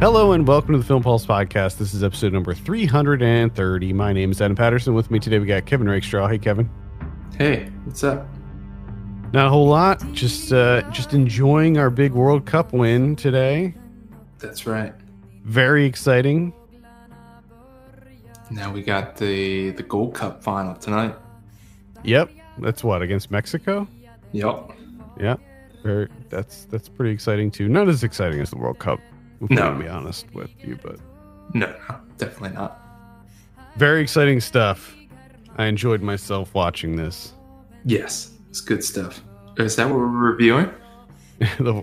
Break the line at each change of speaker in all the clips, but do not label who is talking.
Hello and welcome to the Film Pulse podcast. This is episode number 330. My name is Adam Patterson. With me today we got Kevin Rakestraw. Hey Kevin.
Hey, what's up?
Not a whole lot. Just uh just enjoying our big World Cup win today.
That's right.
Very exciting.
Now we got the the Gold Cup final tonight.
Yep. That's what against Mexico?
Yep.
Yeah. Very that's that's pretty exciting too. Not as exciting as the World Cup. If
No.
Gonna be honest with you, but
No, no, definitely not.
very exciting stuff. I enjoyed myself watching this.
Yes, it's good stuff. Is that what we're reviewing?
the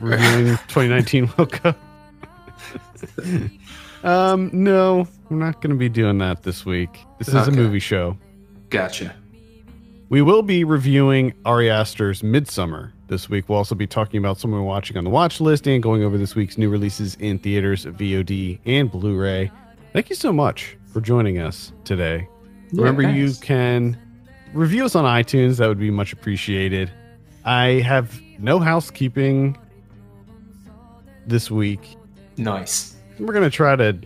reviewing 2019 World Cup. um, no, we're not going to be doing that this week. This is a movie show.
Gotcha.
We will be reviewing Ari Aster's Midsommar this week. We'll also be talking about something we're watching on the watch list and going over this week's new releases in theaters, VOD, and Blu-ray. Thank you so much for joining us today.
Yeah,
Remember, you can review us on iTunes. That would be much appreciated. I have no housekeeping this week.
Nice.
We're gonna try to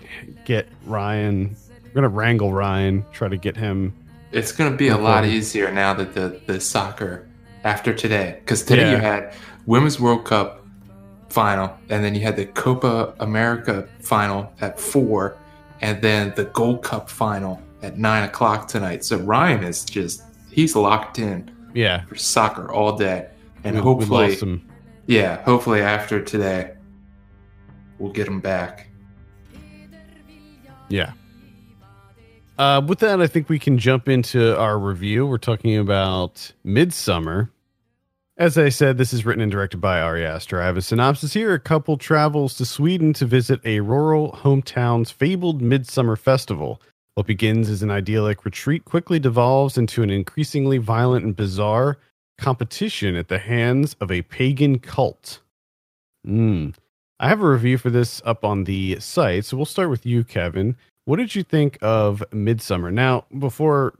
get Ryan. We're gonna wrangle Ryan. Try to get him.
It's going to be a lot easier now that the the soccer after today, because today
Yeah.
you had Women's World Cup final, and then you had the Copa America final at four, and then the Gold Cup final at nine o'clock tonight. So Ryan is just he's locked in
Yeah,
for soccer all day, and
we- we
hopefully,
him.
yeah, hopefully after today, we'll get him back.
Yeah. Uh, with that, I think we can jump into our review. We're talking about Midsommar. As I said, this is written and directed by Ari Aster. I have a synopsis here. A couple travels to Sweden to visit a rural hometown's fabled Midsummer Festival. What begins as an idyllic retreat quickly devolves into an increasingly violent and bizarre competition at the hands of a pagan cult. Hmm. I have a review for this up on the site, so we'll start with you, Kevin. What did you think of Midsommar? Now, before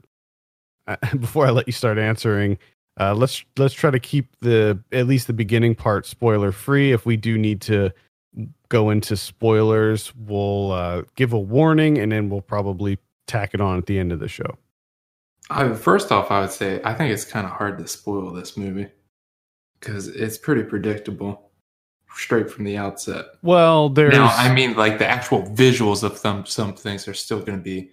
before I let you start answering, uh, let's let's try to keep the at least the beginning part spoiler free. If we do need to go into spoilers, we'll uh, give a warning, and then we'll probably tack it on at the end of the show.
I, first off, I would say I think it's kind of hard to spoil this movie because it's pretty predictable straight from the outset.
Well, there's
Now, I mean, like the actual visuals of some some things are still going to be,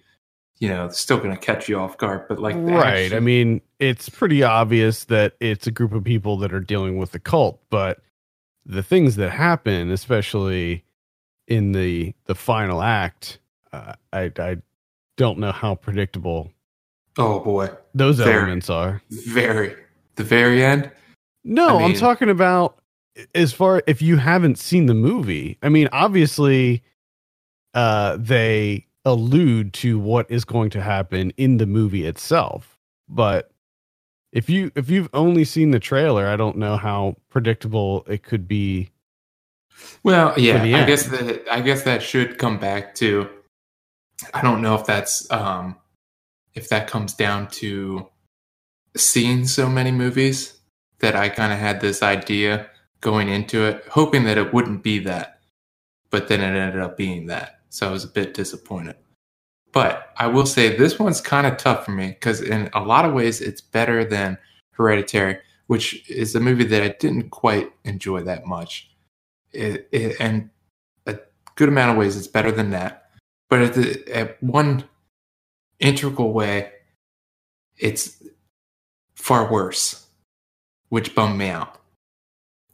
you know, it's still going to catch you off guard. But like,
right.
action-
I mean, it's pretty obvious that it's a group of people that are dealing with the cult, but the things that happen, especially in the the final act, uh, I I don't know how predictable
oh boy,
those
Very.
elements are.
very the very end.
No,
I
I'm
mean-
talking about as far if you haven't seen the movie. I mean, obviously, uh, they allude to what is going to happen in the movie itself, but if you if you've only seen the trailer, I don't know how predictable it could be.
Well, yeah, I guess that I guess that should come back to. I don't know if that's um, if that comes down to seeing so many movies that I kind of had this idea going into it, hoping that it wouldn't be that, but then it ended up being that. So I was a bit disappointed. But I will say this one's kind of tough for me because in a lot of ways it's better than Hereditary, which is a movie that I didn't quite enjoy that much it, it, and a good amount of ways it's better than that. But at, the, at one integral way, it's far worse, which bummed me out.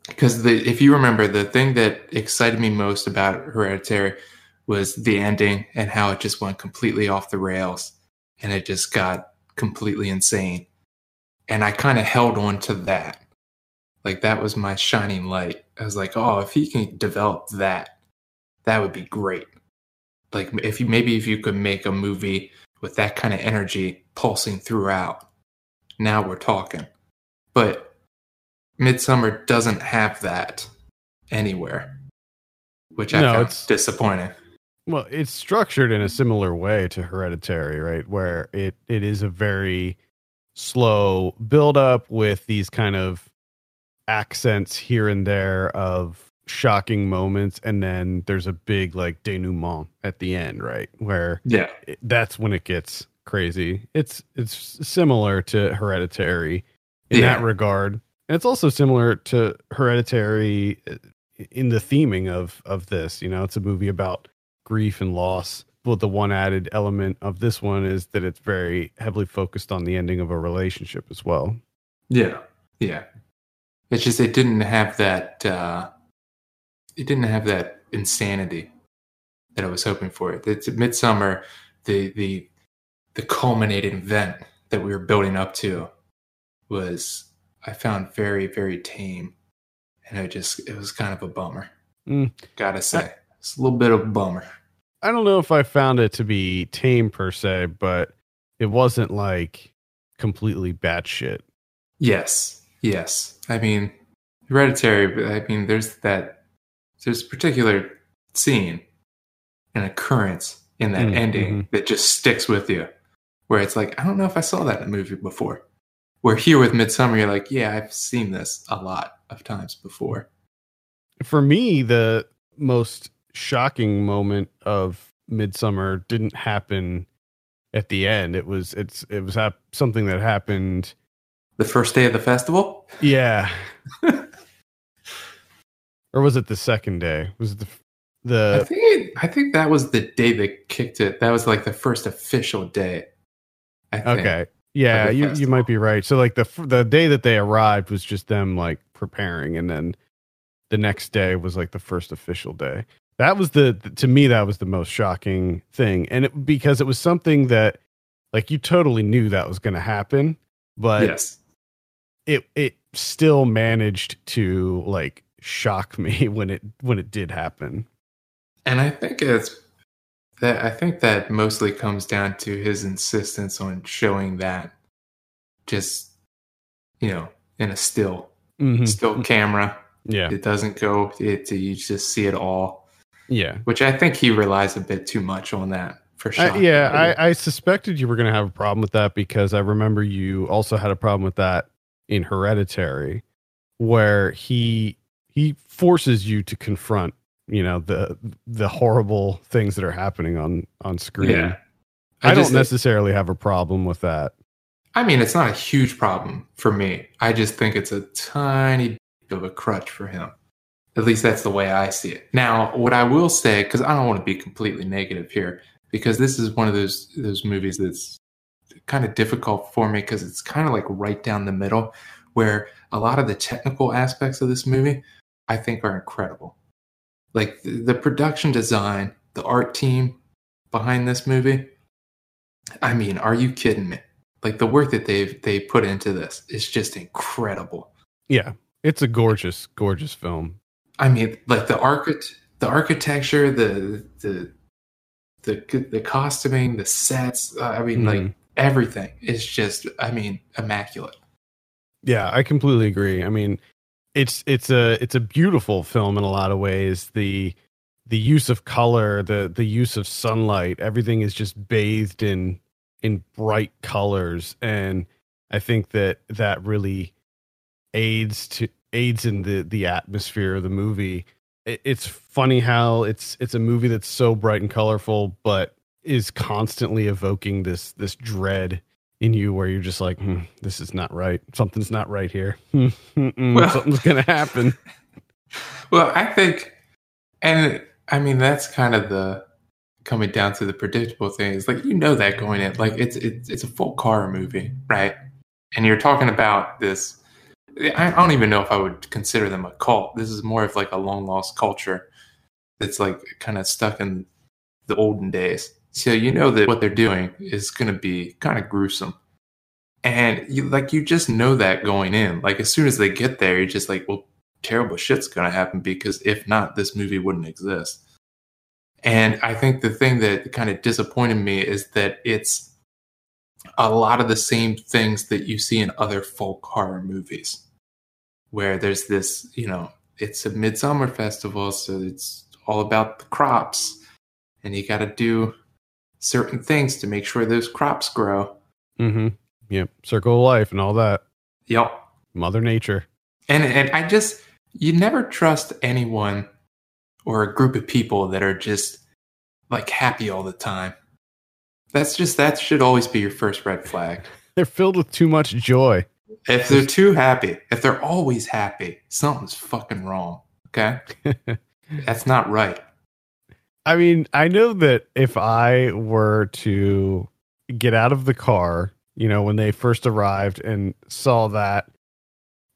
Because if you remember, the thing that excited me most about Hereditary was the ending and how it just went completely off the rails, and it just got completely insane. And I kind of held on to that like that was my shining light. I was like, oh, if he can develop that, that would be great. Like if you maybe if you could make a movie with that kind of energy pulsing throughout, now we're talking. But Midsommar doesn't have that anywhere, which I
No,
found
it's-
disappointing.
Well, it's structured in a similar way to Hereditary, right? Where it it is a very slow build up with these kind of accents here and there of shocking moments and then there's a big like denouement at the end right where
Yeah.
it, that's when it gets crazy it's it's similar to hereditary in
Yeah.
that regard and it's also similar to hereditary uh, in the theming of of this you know it's a movie about grief and loss but the one added element of this one is that it's very heavily focused on the ending of a relationship as well
Yeah. Yeah. It's just it didn't have that uh it didn't have that insanity that I was hoping for. It's Midsommar, the the the culminating event that we were building up to was I found very, very tame. And it just it was kind of a bummer.
Mm.
Gotta say. It's a little bit of a bummer.
I don't know if I found it to be tame per se, but it wasn't like completely batshit.
Yes, yes. I mean, hereditary. but I mean, there's that. There's a particular scene, an occurrence in that
Mm,
ending that just sticks with you, where it's like, I don't know if I saw that in a movie before. Where here with Midsommar, you're like, yeah, I've seen this a lot of times before.
For me, the most shocking moment of Midsommar didn't happen at the end. It was it's it was hap- something that happened.
The first day of the festival.
Yeah. or was it the second day? Was it the
I think it, I think that was the day they kicked it. That was like the first official day. I think.
okay? Yeah,
the
you you might be right. So like the the day that they arrived was just them like preparing, and then the next day was like the first official day. That was the to me that was the most shocking thing, and it, because it was something that like you totally knew that was going to happen, but
yes.
it it still managed to like shock me when it when it did happen.
And I think it's that I think that mostly comes down to his insistence on showing that just you know in a still
Mhm.
still camera.
Yeah,
It doesn't go it you just see it all,
yeah.
which I think he relies a bit too much on that for
I, yeah. I, I suspected you were going to have a problem with that because I remember you also had a problem with that in Hereditary, where he he forces you to confront, you know, the the horrible things that are happening on on screen.
Yeah.
I,
just-
don't necessarily have a problem with that.
I mean, it's not a huge problem for me. I just think it's a tiny bit of a crutch for him. At least that's the way I see it. Now, what I will say, because I don't want to be completely negative here, because this is one of those those movies that's kind of difficult for me because it's kind of like right down the middle, where a lot of the technical aspects of this movie I think are incredible. Like the, the production design, the art team behind this movie. I mean, are you kidding me? like the work that they've they put into this is just incredible.
Yeah, it's a gorgeous, gorgeous film.
I mean, like the archit the architecture, the the the the costuming, the sets. Uh, I mean, like
Mhm.
everything is just. I mean, immaculate.
Yeah, I completely agree. I mean, it's it's a it's a beautiful film in a lot of ways. The the use of color, the the use of sunlight, everything is just bathed in in bright colors and I think that that really aids to aids in the the atmosphere of the movie. It, it's funny how it's it's a movie that's so bright and colorful but is constantly evoking this this dread in you where you're just like, hmm, this is not right. Something's not right here. Hmm,
Well-
something's gonna happen.
Well, I think, and I mean that's kind of the coming down to the predictable things. Like you know that going in, like it's it's it's a folk horror movie, right? And you're talking about this. I don't even know if I would consider them a cult. This is more of like a long lost culture that's like kind of stuck in the olden days. So you know that what they're doing is going to be kind of gruesome. And you like you just know that going in. Like as soon as they get there, you're just like, well, terrible shit's going to happen because if not, this movie wouldn't exist. And I think the thing that kind of disappointed me is that it's a lot of the same things that you see in other folk horror movies, where there's this, you know, it's a midsummer festival, so it's all about the crops, and you got to do certain things to make sure those crops grow.
Mm-hmm. Yep. Circle of life and all that.
Yep.
Mother Nature.
And and I just you never trust anyone or a group of people that are just like happy all the time. That's just that should always be your first red flag.
They're filled with too much joy.
If they're too happy, if they're always happy, something's fucking wrong. Okay? That's not right.
I mean, I know that if I were to get out of the car, you know, when they first arrived and saw that,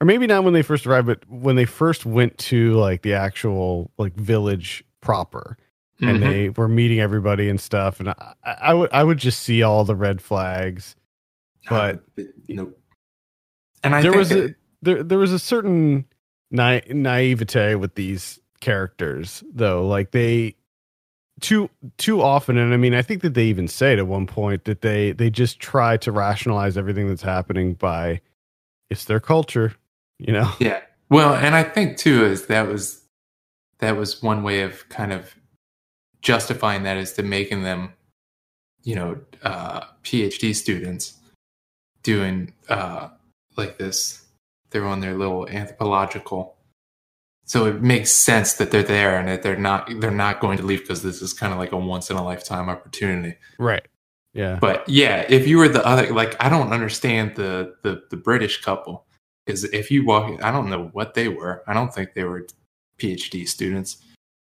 or maybe not when they first arrived, but when they first went to like the actual like village proper, and
Mhm.
they were meeting everybody and stuff, and I, I would I would just see all the red flags. but-
nope. And I
there
think
was a there there was a certain na- naivete with these characters though like they too too often and i mean i think that they even say it at one point that they they just try to rationalize everything that's happening by it's their culture you know
Yeah. Well, and I think too is that was that was one way of kind of justifying that is to making them, you know, uh, PhD students doing uh, like this. They're on their little anthropological. So it makes sense that they're there and that they're not they're not going to leave because this is kind of like a once in a lifetime opportunity.
right yeah
But yeah, if you were the other, like, I don't understand the the, the British couple because if you walk, I don't know what they were. I don't think they were PhD students,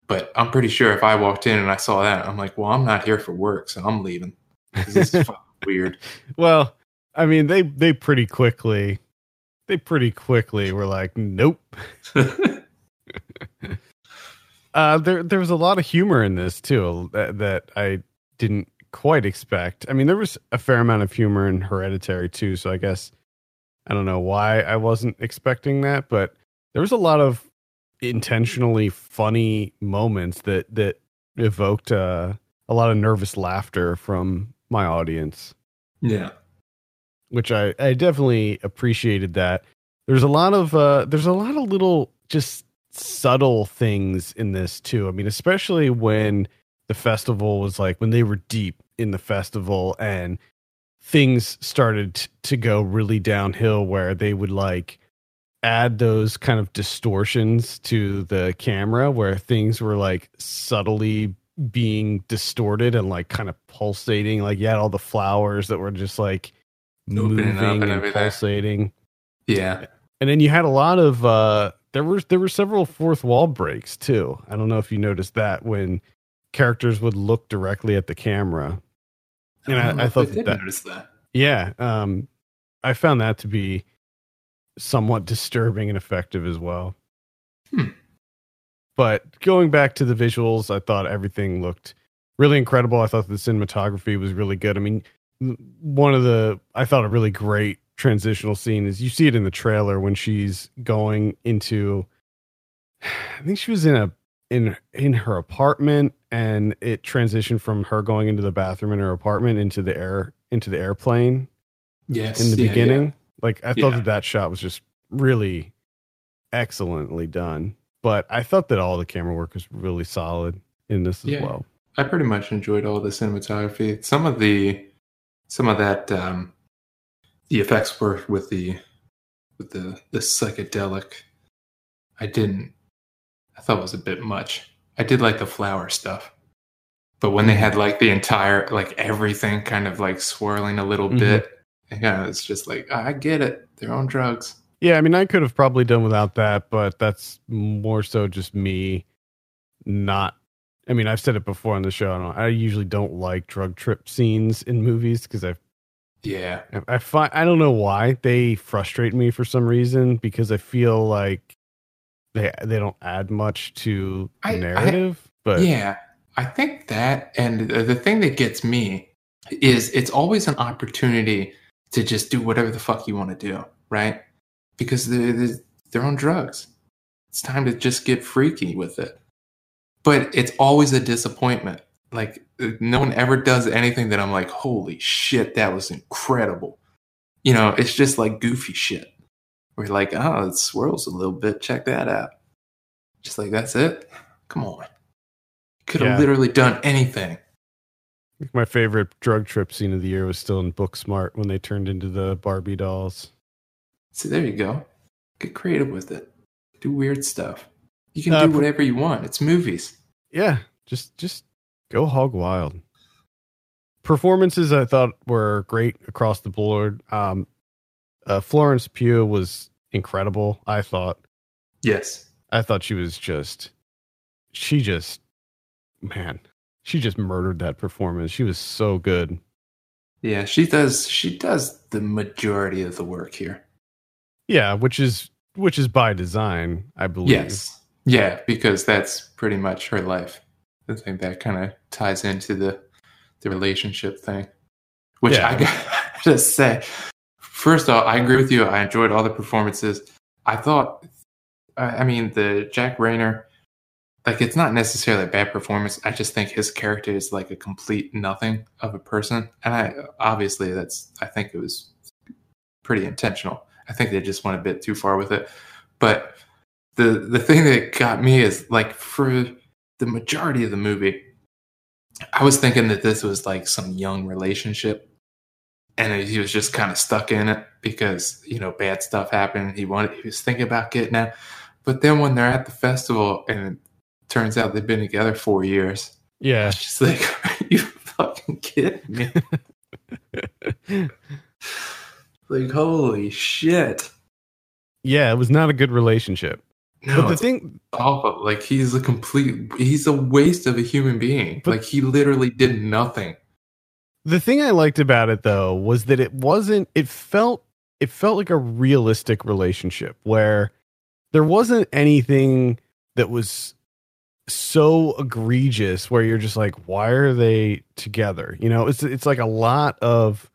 but I'm pretty sure if I walked in and I saw that, I'm like, well, I'm not here for work, so I'm leaving. This is fucking weird.
well i mean they they pretty quickly they pretty quickly were like nope Uh, there there was a lot of humor in this too that, that I didn't quite expect. I mean, there was a fair amount of humor in Hereditary too, so I guess I don't know why I wasn't expecting that, but there was a lot of intentionally funny moments that that evoked uh, a lot of nervous laughter from my audience
yeah,
which I, I definitely appreciated that. There's a lot of uh there's a lot of little just subtle things in this too. I mean, especially when the festival was like when they were deep in the festival and things started to go really downhill where they would like add those kind of distortions to the camera where things were like subtly being distorted and like kind of pulsating like you had all the flowers that were just like moving
and
and, pulsating.
Yeah,
and then you had a lot of uh there were there were several fourth wall breaks too. I don't know if you noticed that when characters would look directly at the camera. And I-
don't
I thought that-
that.
yeah um i found that to be somewhat disturbing and effective as well.
Hmm.
but going back to the visuals i thought everything looked really incredible. I thought the cinematography was really good. I mean one of the i thought a really great transitional scene is you see it in the trailer when she's going into i think she was in a in in her apartment and it transitioned from her going into the bathroom in her apartment into the air into the airplane
Yes,
in the
yeah,
beginning like i thought
Yeah.
that that shot was just really excellently done but i thought that all the camera work was really solid in this as
Yeah.
well
I pretty much enjoyed all the cinematography. Some of the some of that um the effects work with the with the the psychedelic I didn't I thought was a bit much. I did like the flower stuff. But when they had like the entire like everything kind of like swirling a little
Mhm.
bit, yeah, it's just like I get it. They're on drugs.
Yeah, I mean, I could have probably done without that, but that's more so just me not. I mean, I've said it before on the show. I, don't, I usually don't like drug trip scenes in movies because I've
Yeah.
I find I don't know why they frustrate me for some reason because I feel like they they don't add much to the
I- I-
narrative. but
yeah, I think that, and the the thing that gets me is it's always an opportunity to just do whatever the fuck you want to do, right? Because they're, they're, they're on drugs. It's time to just get freaky with it. But it's always a disappointment. Like, no one ever does anything that I'm like, holy shit, that was incredible. You know, it's just like goofy shit. We're like, oh, it swirls a little bit. Check that out. Just like, that's it. Come on. Could have
Yeah.
literally done anything.
My favorite drug trip scene of the year was still in Booksmart when they turned into the Barbie dolls.
See, there you go. Get creative with it. do weird stuff. You can
Uh,
do whatever you want. It's movies.
Yeah, just just go hog wild. Performances I thought were great across the board. Um, uh, Florence Pugh was incredible. I thought.
Yes.
I thought she was just. She just, man, she just murdered that performance. She was so good.
Yeah, she does. She does the majority of the work here.
Yeah, which is which is by design, I believe.
Yes. Yeah, because that's pretty much her life. I think that kind of ties into the the relationship thing. Which
Yeah.
I gotta say, first off, I agree with you. I enjoyed all the performances. I thought, I I mean, the Jack Reynor, like it's not necessarily a bad performance. I just think his character is like a complete nothing of a person, and I obviously that's I think it was pretty intentional. I think they just went a bit too far with it, but the the thing that got me is like for the majority of the movie, I was thinking that this was like some young relationship, and he was just kind of stuck in it because you know bad stuff happened. He wanted he was thinking about getting out, but then when they're at the festival and turns out they've been together four years,
Yeah.
She's like, are you fucking kidding me? like holy shit!
yeah, it was not a good relationship.
No,
but the thing
awful. Like he's a complete he's a waste of a human being.
But-
like he literally did nothing.
The thing I liked about it though was that it wasn't it felt it felt like a realistic relationship where there wasn't anything that was so egregious where you're just like why are they together? You know, it's it's like a lot of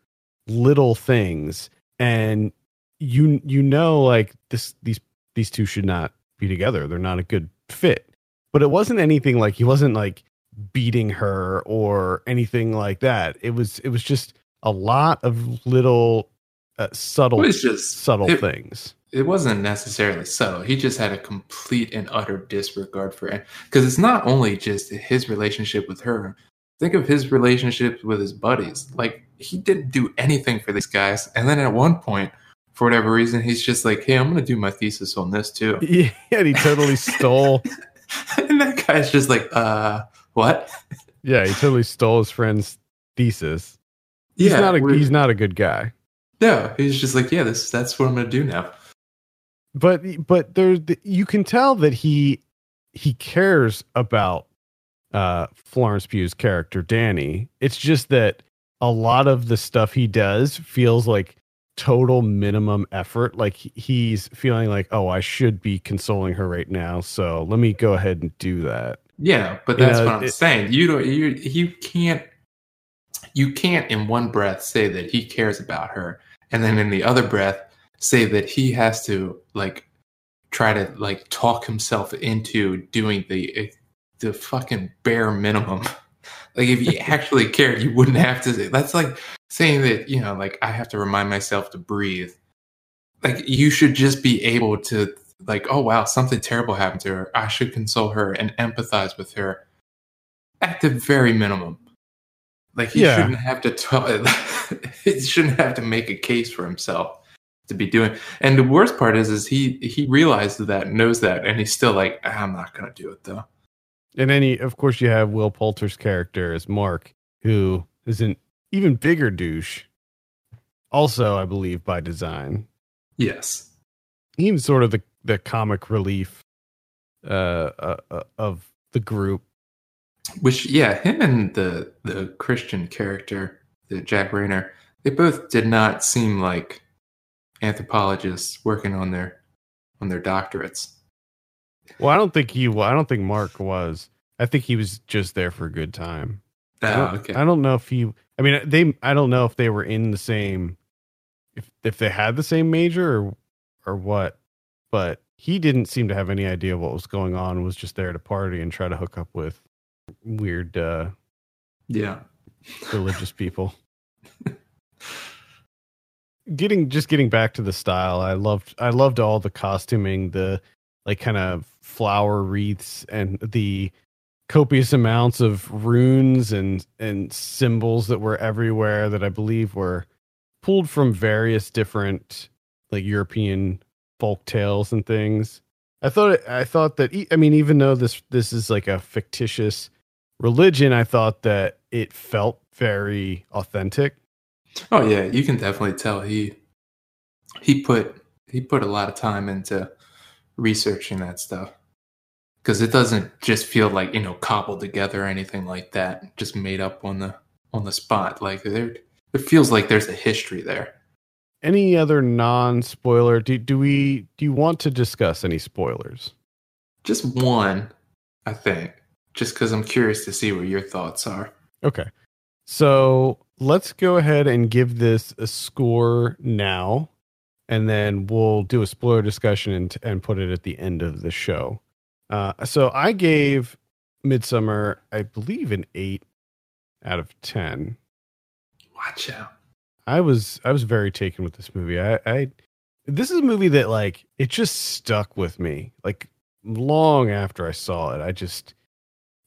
little things and you you know like this these these two should not be together. They're not a good fit. But it wasn't anything like he wasn't like beating her or anything like that. It was it was just a lot of little uh, subtle
just
subtle
it-
things.
It wasn't necessarily subtle. He just had a complete and utter disregard for it. Because it's not only just his relationship with her. Think of his relationships with his buddies. Like he didn't do anything for these guys. And then at one point, for whatever reason, he's just like, "Hey, I'm going to do my thesis on this too."
Yeah, and he totally stole.
and that guy's just like, "Uh, what?"
Yeah, he totally stole his friend's thesis. He's not a he's not a good guy.
No, he's just like, "Yeah, this that's what I'm going to do now."
But but there you can tell that he he cares about uh Florence Pugh's character Danny. It's just that a lot of the stuff he does feels like total minimum effort. Like he's feeling like, oh, I should be consoling her right now, so let me go ahead and do that.
Yeah, but
You
that's
know,
what I'm
it-
saying. You don't you you can't you can't in one breath say that he cares about her and then in the other breath say that he has to like try to like talk himself into doing the eh, the fucking bare minimum. Like if you actually cared, you wouldn't have to say that's like saying that, you know, like I have to remind myself to breathe. Like you should just be able to like, oh wow, something terrible happened to her. I should console her and empathize with her at the very minimum. Like he
Yeah.
shouldn't have to tell he shouldn't have to make a case for himself to be doing. And the worst part is is he he realizes that, knows that, and he's still like, "Ah, I'm not gonna do it though.
And then, he, of course, you have Will Poulter's character as Mark, who is an even bigger douche. Also, I believe by design.
Yes.
He's sort of the the comic relief uh, uh, uh, of the group.
Which yeah, him and the the Christian character, the Jack Reynor, they both did not seem like anthropologists working on their on their doctorates.
Well, I don't think he. I don't think Mark was. I think he was just there for a good time. I
Oh,
don't,
okay.
I don't know if he. I mean, they. I don't know if they were in the same. If if they had the same major or or what, but he didn't seem to have any idea what was going on. Was just there to party and try to hook up with weird uh,
yeah.
religious people. getting just getting back to the style, I loved I loved all the costuming, the like kind of flower wreaths and the copious amounts of runes and and symbols that were everywhere that I believe were pulled from various different like European folk tales and things. I thought I thought that i mean even though this this is like a fictitious religion, I thought that it felt very authentic.
Oh yeah, you can definitely tell he he put he put a lot of time into researching that stuff because it doesn't just feel like you know cobbled together or anything like that, just made up on the on the spot. Like there, it feels like there's a history there.
Any other non-spoiler? Do do we do you want to discuss any spoilers?
Just one, I think, just because I'm curious to see what your thoughts are.
Okay. So let's go ahead and give this a score now, and then we'll do a spoiler discussion and, and put it at the end of the show. Uh, so I gave Midsommar, I believe, an eight out of ten.
Watch out.
I was I was very taken with this movie. I, I this is a movie that like it just stuck with me like long after I saw it. I just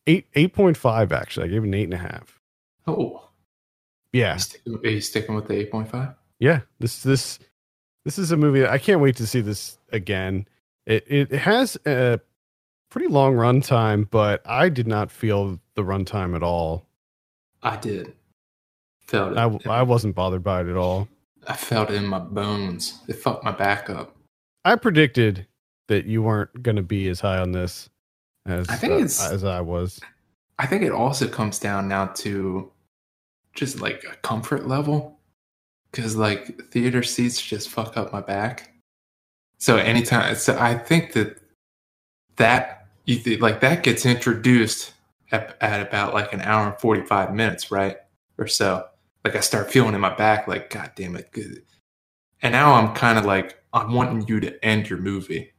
eight eight point five actually. I gave it an eight and a half.
Oh,
Yeah,
you sticking, you sticking with the eight point five?
yeah. This this this is a movie that I can't wait to see this again. It it has a pretty long runtime, but I did not feel the runtime at all.
I did. Felt it.
I I wasn't bothered by it at all.
I felt it in my bones. It fucked my back up.
I predicted that you weren't going to be as high on this as
I think
uh,
it's-
as I was.
I think it also comes down now to just like a comfort level. Cause like theater seats just fuck up my back. So anytime, so I think that that you like that gets introduced at, at about like an hour and 45 minutes, right? Or so. Like I start feeling in my back, like, God damn it. good." And now I'm kind of like, I'm wanting you to end your movie.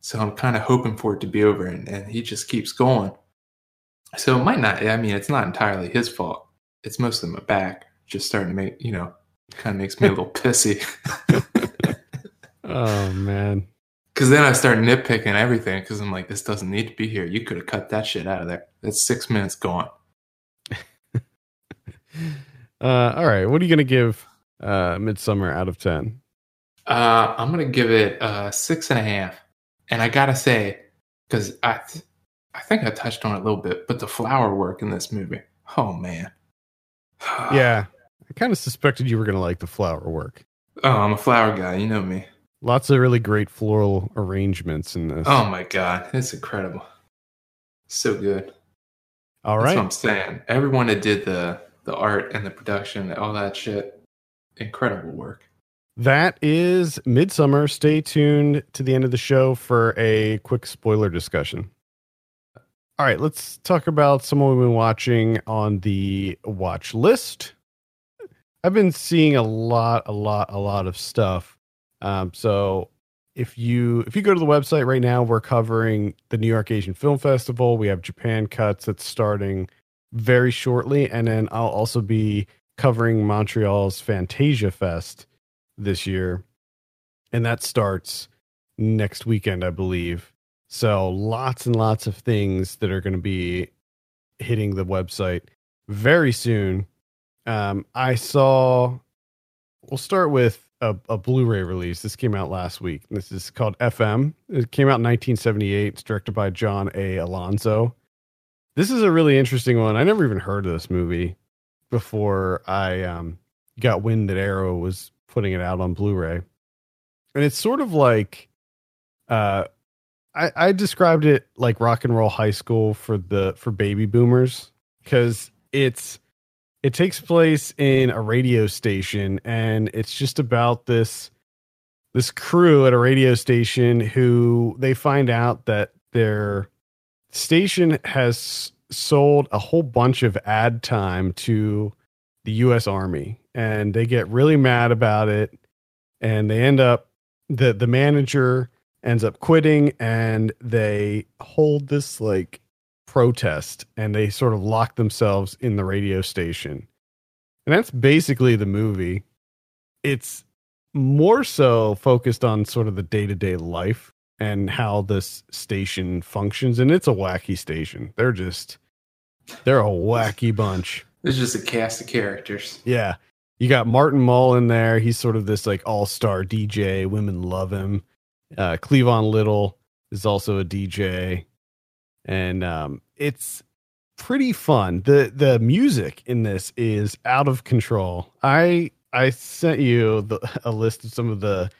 So I'm kind of hoping for it to be over and, and he just keeps going. So it might not. I mean, it's not entirely his fault. It's mostly my back just starting to make you know, kind of makes me a little pissy.
Oh man.
Because then I start nitpicking everything. Because I'm like, this doesn't need to be here. You could have cut that shit out of there. That's six minutes gone.
Uh, all right. What are you going to give uh, Midsommar out of 10?
Uh, I'm gonna give it uh six and a half. And I gotta say, because I, th- I think I touched on it a little bit, but the flower work in this movie. Oh man.
Yeah. I kind of suspected you were going to like the flower work.
Oh, I'm a flower guy. You know me.
Lots of really great floral arrangements in this.
Oh my god, it's incredible. So good.
all
That's
right.
what I'm saying. Everyone that did the the art and the production, all that shit, incredible work.
That is Midsommar. Stay tuned to the end of the show for a quick spoiler discussion. All right, let's talk about someone we've been watching on the watch list. I've been seeing a lot, a lot, a lot of stuff. Um, so if you if you go to the website right now, we're covering the New York Asian Film Festival. We have Japan cuts that's starting very shortly, and then I'll also be covering Montreal's Fantasia Fest this year, and that starts next weekend, I believe. So lots and lots of things that are going to be hitting the website very soon. Um, I saw. We'll start with a, a Blu-ray release. This came out last week. This is called FM. It came out in 1978. It's directed by John A. Alonzo. This is a really interesting one. I never even heard of this movie before I um, got wind that Arrow was putting it out on Blu-ray, and it's sort of like, uh, I, I described it like rock and roll high school for the for baby boomers because it's it takes place in a radio station and it's just about this this crew at a radio station who they find out that their station has sold a whole bunch of ad time to the US Army and they get really mad about it and they end up the the manager ends up quitting and they hold this like protest and they sort of lock themselves in the radio station. And that's basically the movie. It's more so focused on sort of the day-to-day life and how this station functions and it's a wacky station. They're just they're a wacky bunch.
It's just a cast of characters.
Yeah. You got Martin Mull in there. He's sort of this like all-star DJ. Women love him. Uh Cleavon Little is also a DJ, and um, it's pretty fun. the The music in this is out of control. I I sent you the, a list of some of the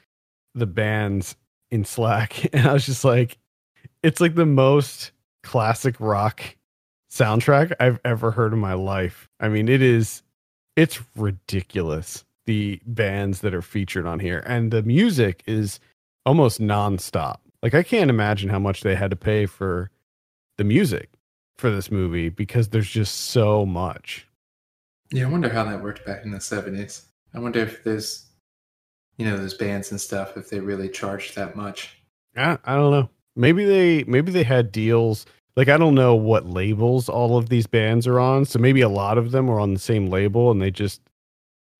the bands in Slack, and I was just like, it's like the most classic rock soundtrack I've ever heard in my life. I mean, it is it's ridiculous the bands that are featured on here and the music is almost nonstop. Like I can't imagine how much they had to pay for the music for this movie because there's just so much.
Yeah, I wonder how that worked back in the 70s. I wonder if there's you know, those bands and stuff if they really charged that much.
Yeah, I don't know. Maybe they maybe they had deals like I don't know what labels all of these bands are on, so maybe a lot of them are on the same label and they just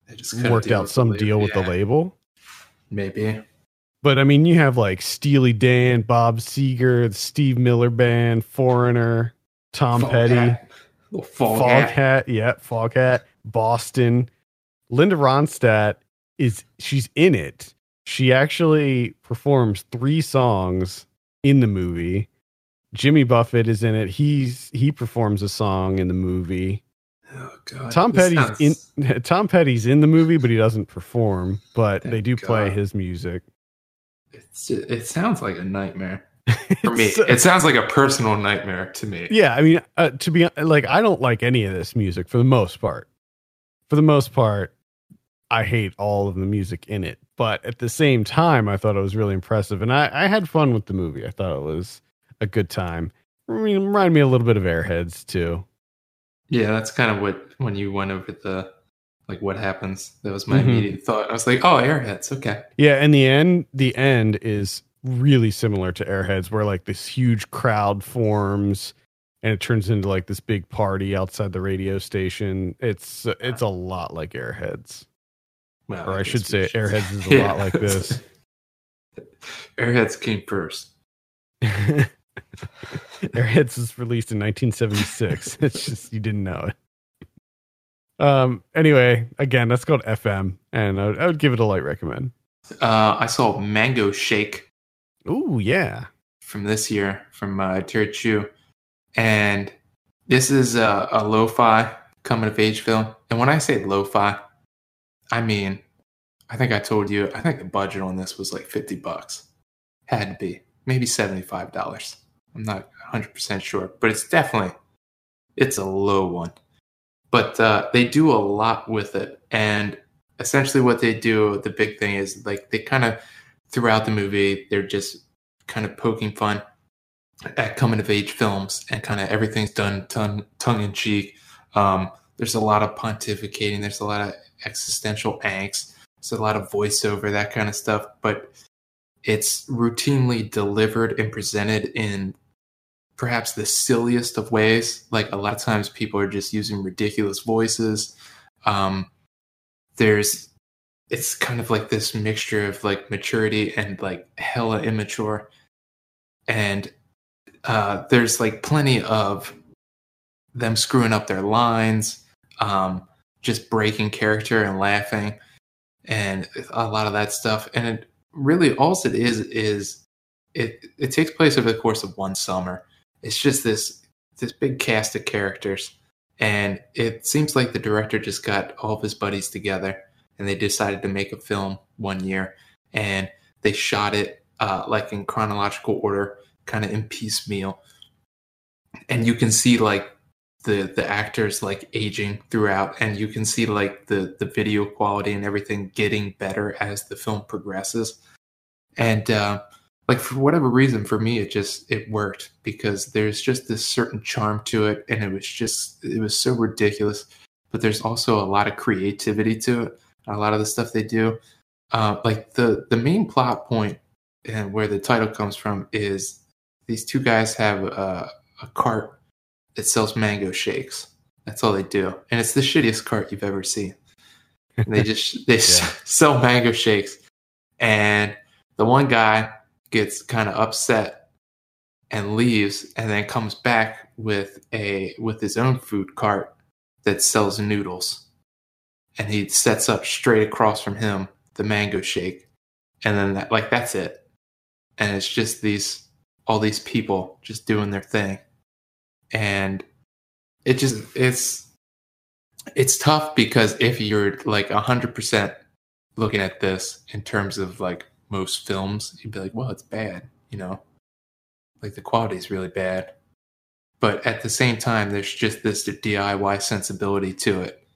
They just
worked out some deal with the
yeah,
label.
Maybe.
But I mean, you have like Steely Dan, Bob Seger, the Steve Miller Band, Foreigner, Tom Petty,
Foghat. Little fog,
Foghat,
hat.
yeah, Foghat, Boston. Linda Ronstadt is she's in it. She actually performs three songs in the movie. Jimmy Buffett is in it. He's he performs a song in the movie.
Oh god.
Tom
This
Petty's
sounds-
in Tom Petty's in the movie, but he doesn't perform. But they
Thank
do play his music.
It's, it sounds like a nightmare for me.
Uh,
It sounds like a personal nightmare to me.
yeah, I mean, uh, to be like, I don't like any of this music for the most part. For the most part, I hate all of the music in it. But at the same time, I thought it was really impressive, and I, I had fun with the movie. I thought it was a good time. I mean, reminded me a little bit of Airheads too.
Yeah, that's kind of what when you went over the like what happens. That was my
Mhm.
immediate thought. I was like, oh, Airheads. Okay.
Yeah, and the end, the end is really similar to Airheads, where like this huge crowd forms, and it turns into like this big party outside the radio station. It's it's a lot like Airheads.
Well,
or I
guess
should say Airheads is a lot like this.
Airheads came first.
Airheads was released in 1976. it's just you didn't know it. Um. Anyway, again, that's called FM, and I would, I would give it a light recommend.
Uh, I saw Mango Shake
Ooh, yeah.
from this year from uh, Terry Chu, and this is a, a lo-fi coming of age film. And when I say lo-fi, I mean, I think I told you, I think the budget on this was like fifty bucks, had to be maybe seventy-five dollars. I'm not 100 percent sure, but it's definitely it's a low one. But uh, they do a lot with it, and essentially what they do, the big thing is like they kind of throughout the movie, they're just kind of poking fun at coming of age films and kind of everything's done tongue, tongue in cheek. Um, there's a lot of pontificating, there's a lot of existential angst, there's a lot of voiceover, that kind of stuff, but it's routinely delivered and presented in perhaps the silliest of ways. Like a lot of times people are just using ridiculous voices. Um, there's it's kind of like this mixture of like maturity and like hella immature and uh there's like plenty of them screwing up their lines um just breaking character and laughing and a lot of that stuff and it really all it is is it it takes place over the course of one summer it's just this this big cast of characters. And it seems like the director just got all of his buddies together and they decided to make a film one year. And they shot it uh, like in chronological order kind of in piecemeal. And you can see like the the actors like aging throughout. And you can see like the the video quality and everything getting better as the film progresses. And uh like for whatever reason for me it just it worked because there's just this certain charm to it and it was just it was so ridiculous. But there's also a lot of creativity to it a lot of the stuff they do. Uh, like the the main plot point and where the title comes from is these two guys have a, a cart that sells mango shakes. That's all they do. And it's the shittiest cart you've ever seen. And they just they
Yeah.
sell mango shakes. And the one guy gets kind of upset and leaves and then comes back with a with his own food cart that sells noodles. And he sets up straight across from him the mango shake. And then that like that's it. And it's just these all these people just doing their thing, and it just it's it's tough because if you're like hundred percent looking at this in terms of like most films, you'd be like, well, it's bad, you know, like the quality is really bad. But at the same time, there's just this DIY sensibility to it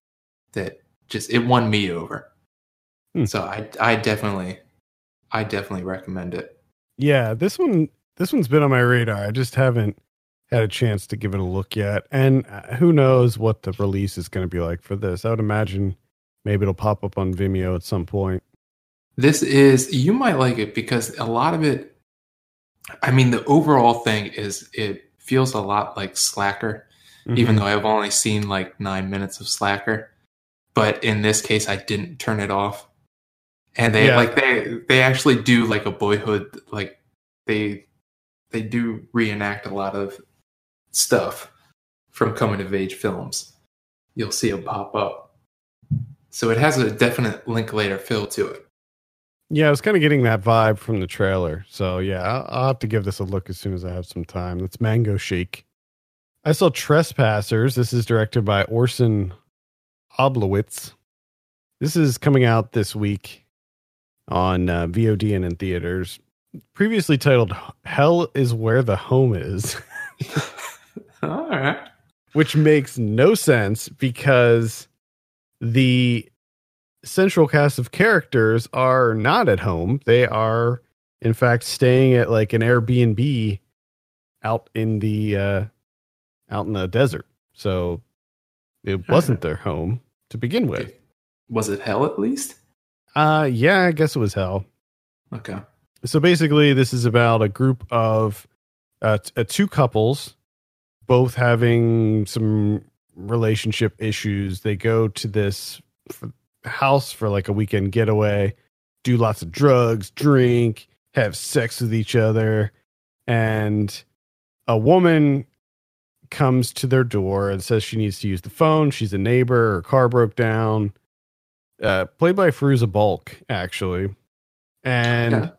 that just it won me over.
Hmm.
So I I definitely I definitely recommend it.
Yeah, this one this one's been on my radar. I just haven't had a chance to give it a look yet. And uh, who knows what the release is going to be like for this. I would imagine maybe it'll pop up on Vimeo at some point.
This is you might like it because a lot of it I mean the overall thing is it feels a lot like Slacker even
Mhm.
though I've only seen like 9 minutes of Slacker. But in this case I didn't turn it off. And they
Yeah.
like they they actually do like a boyhood like they they do reenact a lot of stuff from coming of age films. You'll see it pop up. So it has a definite Linklater feel to it.
Yeah, I was kind of getting that vibe from the trailer. So yeah, I'll, I'll have to give this a look as soon as I have some time. That's Mango Shake. I saw Trespassers. This is directed by Orson Oblowitz. This is coming out this week on uh, VOD and in theaters. Previously titled "Hell is Where the Home Is,"
All right.
which makes no sense because the central cast of characters are not at home. They are, in fact, staying at like an Airbnb out in the uh, out in the desert. So it wasn't their home to begin with.
Was it hell at least?
Uh, yeah, I guess it was hell.
Okay.
So basically, this is about a group of uh, t- uh, two couples, both having some relationship issues. They go to this house for like a weekend getaway, do lots of drugs, drink, have sex with each other, and a woman comes to their door and says she needs to use the phone. She's a neighbor. Her car broke down. Uh, played by Fairuza Balk, actually, and
Okay.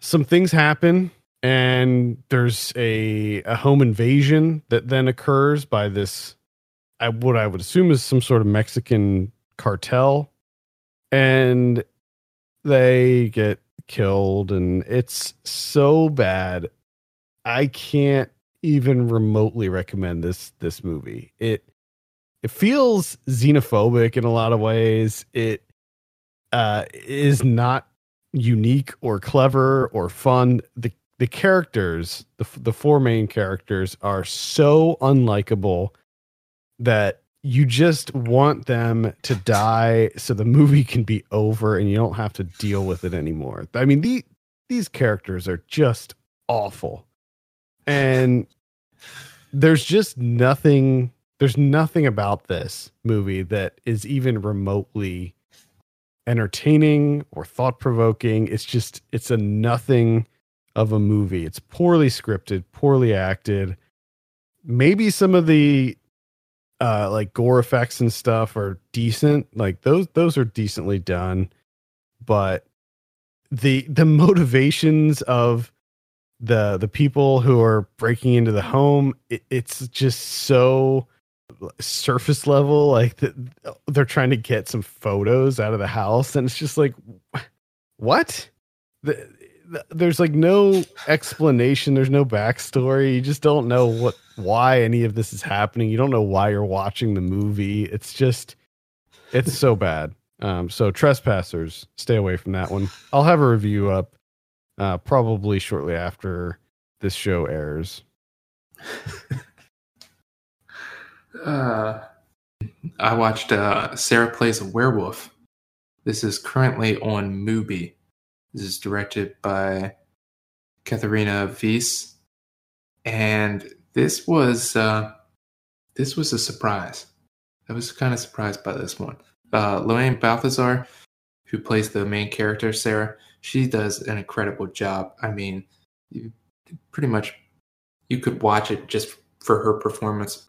some things happen and there's a a home invasion that then occurs by this I, what I would assume is some sort of Mexican cartel and they get killed and it's so bad I can't even remotely recommend this this movie. It it feels xenophobic in a lot of ways. It uh is not unique or clever or fun. The the characters, the the four main characters are so unlikable that you just want them to die so the movie can be over and you don't have to deal with it anymore. I mean, the, these characters are just awful. And there's just nothing there's nothing about this movie that is even remotely entertaining or thought provoking. It's just it's a nothing of a movie. It's poorly scripted, poorly acted. Maybe some of the uh like gore effects and stuff are decent. Like those those are decently done, but the the motivations of the the people who are breaking into the home it, it's just so surface level like the, they're trying to get some photos out of the house. And it's just like what? The, the- there's like no explanation there's no backstory. You just don't know what why any of this is happening. You don't know why you're watching the movie. It's just it's so bad. Um so trespassers stay away from that one. I'll have a review up uh probably shortly after this show airs.
Uh, I watched uh, Sarah Plays a Werewolf. This is currently on Mubi. This is directed by Katharina Wyss, and this was uh, this was a surprise. I was kind of surprised by this one. Uh, Loane Balthasar, who plays the main character Sarah, she does an incredible job. I mean, you, pretty much you could watch it just for her performance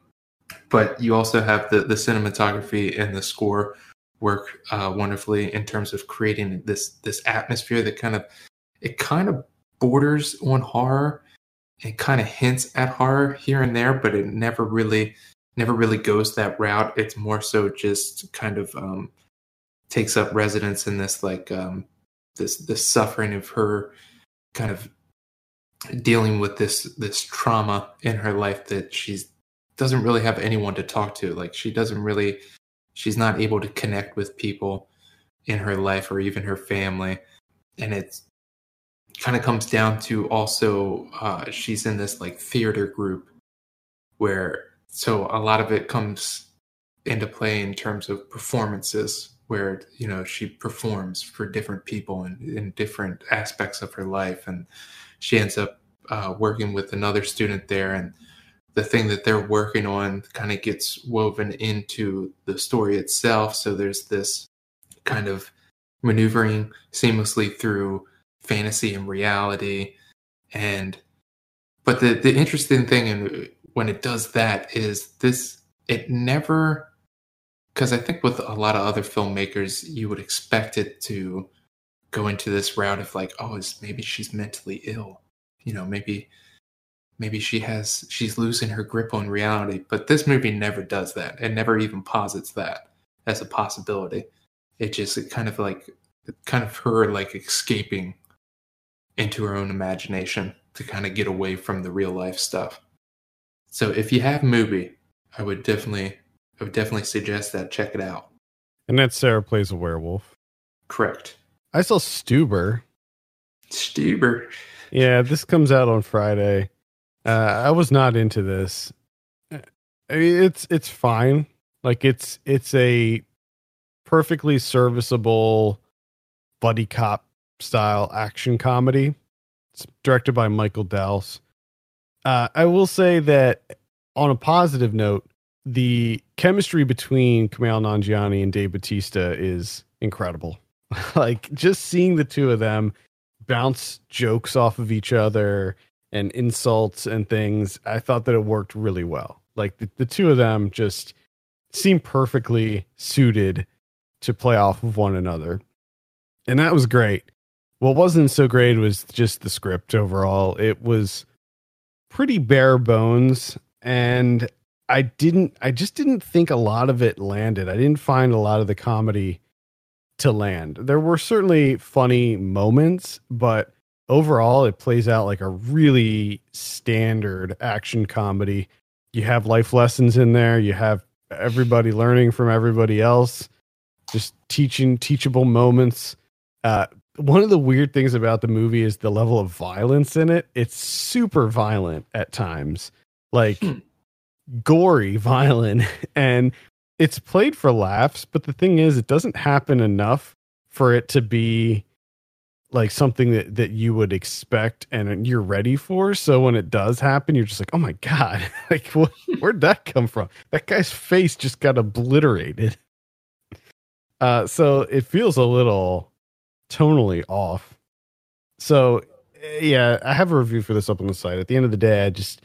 but you also have the the cinematography and the score work uh, wonderfully in terms of creating this this atmosphere that kind of it kind of borders on horror it kind of hints at horror here and there, but it never really never really goes that route. It's more so just kind of um, takes up residence in this like um, this this suffering of her kind of dealing with this this trauma in her life that she's doesn't really have anyone to talk to. Like she doesn't really she's not able to connect with people in her life or even her family, and it's kind of comes down to also uh, she's in this like theater group where so a lot of it comes into play in terms of performances where you know she performs for different people and in different aspects of her life. And she ends up uh, working with another student there and the thing that they're working on kind of gets woven into the story itself. So there's this kind of maneuvering seamlessly through fantasy and reality. And but the the interesting thing and when it does that is this it never because I think with a lot of other filmmakers you would expect it to go into this route of like oh is maybe she's mentally ill. You know maybe maybe she has she's losing her grip on reality but this movie never does that it never even posits that as a possibility it just it kind of like kind of her like escaping into her own imagination to kind of get away from the real life stuff. So if you have movie I would definitely I would definitely suggest that check it out.
And that Sarah plays a werewolf.
Correct.
I saw Stuber.
Stuber.
Yeah, this comes out on Friday. Uh, I was not into this. Mean, it's it's fine. Like it's it's a perfectly serviceable buddy cop style action comedy. It's directed by Michael Dowse. Uh, I will say that on a positive note, the chemistry between Kumail Nanjiani and Dave Bautista is incredible. like just seeing the two of them bounce jokes off of each other and insults and things, I thought that it worked really well. Like the, the two of them just seem perfectly suited to play off of one another. And that was great. What wasn't so great was just the script overall. It was pretty bare bones and I didn't I just didn't think a lot of it landed. I didn't find a lot of the comedy to land. There were certainly funny moments, but overall it plays out like a really standard action comedy. You have life lessons in there, you have everybody learning from everybody else, just teaching teachable moments. Uh, one of the weird things about the movie is the level of violence in it. It's super violent at times, like hmm. gory, violent, and it's played for laughs. But the thing is, it doesn't happen enough for it to be like something that that you would expect and you're ready for. So when it does happen, you're just like, oh my god, like what, where'd that come from? That guy's face just got obliterated. Uh, so it feels a little tonally off. So yeah, I have a review for this up on the site. At the end of the day, I just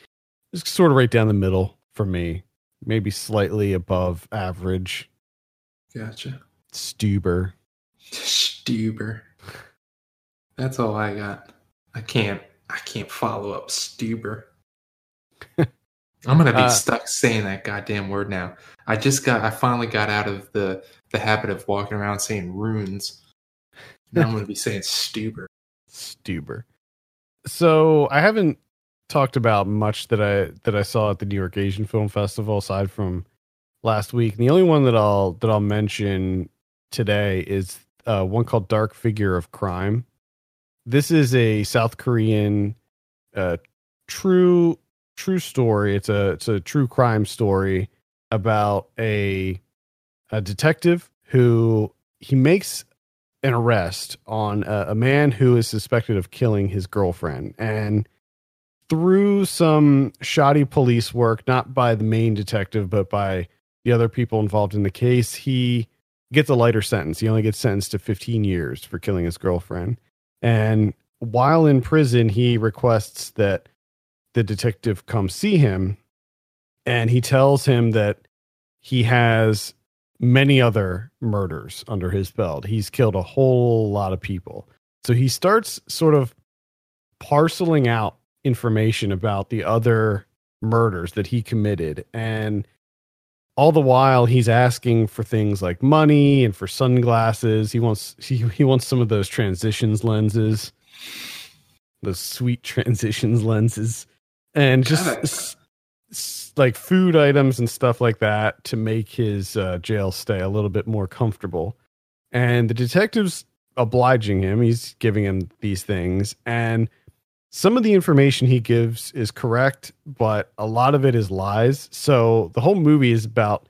just sort of right down the middle for me, maybe slightly above average.
Gotcha.
Stuber.
Stuber. That's all I got. I can't. I can't follow up Stuber. I'm gonna be uh, stuck saying that goddamn word now. I just got. I finally got out of the the habit of walking around saying runes. Now I'm going to be saying Stuber.
Stuber. So I haven't talked about much that I that I saw at the New York Asian Film Festival aside from last week. And the only one that I'll that I'll mention today is uh, one called Dark Figure of Crime. This is a South Korean uh, true true story. It's a it's a true crime story about a a detective who he makes an arrest on a, a man who is suspected of killing his girlfriend. And through some shoddy police work, not by the main detective, but by the other people involved in the case, he gets a lighter sentence. He only gets sentenced to 15 years for killing his girlfriend. And while in prison, he requests that the detective come see him. And he tells him that he has many other murders under his belt. He's killed a whole lot of people. So he starts sort of parceling out information about the other murders that he committed and all the while he's asking for things like money and for sunglasses. He wants he, he wants some of those transitions lenses. Those sweet transitions lenses. And just s- s- like food items and stuff like that to make his uh, jail stay a little bit more comfortable. And the detective's obliging him. He's giving him these things. And some of the information he gives is correct, but a lot of it is lies. So the whole movie is about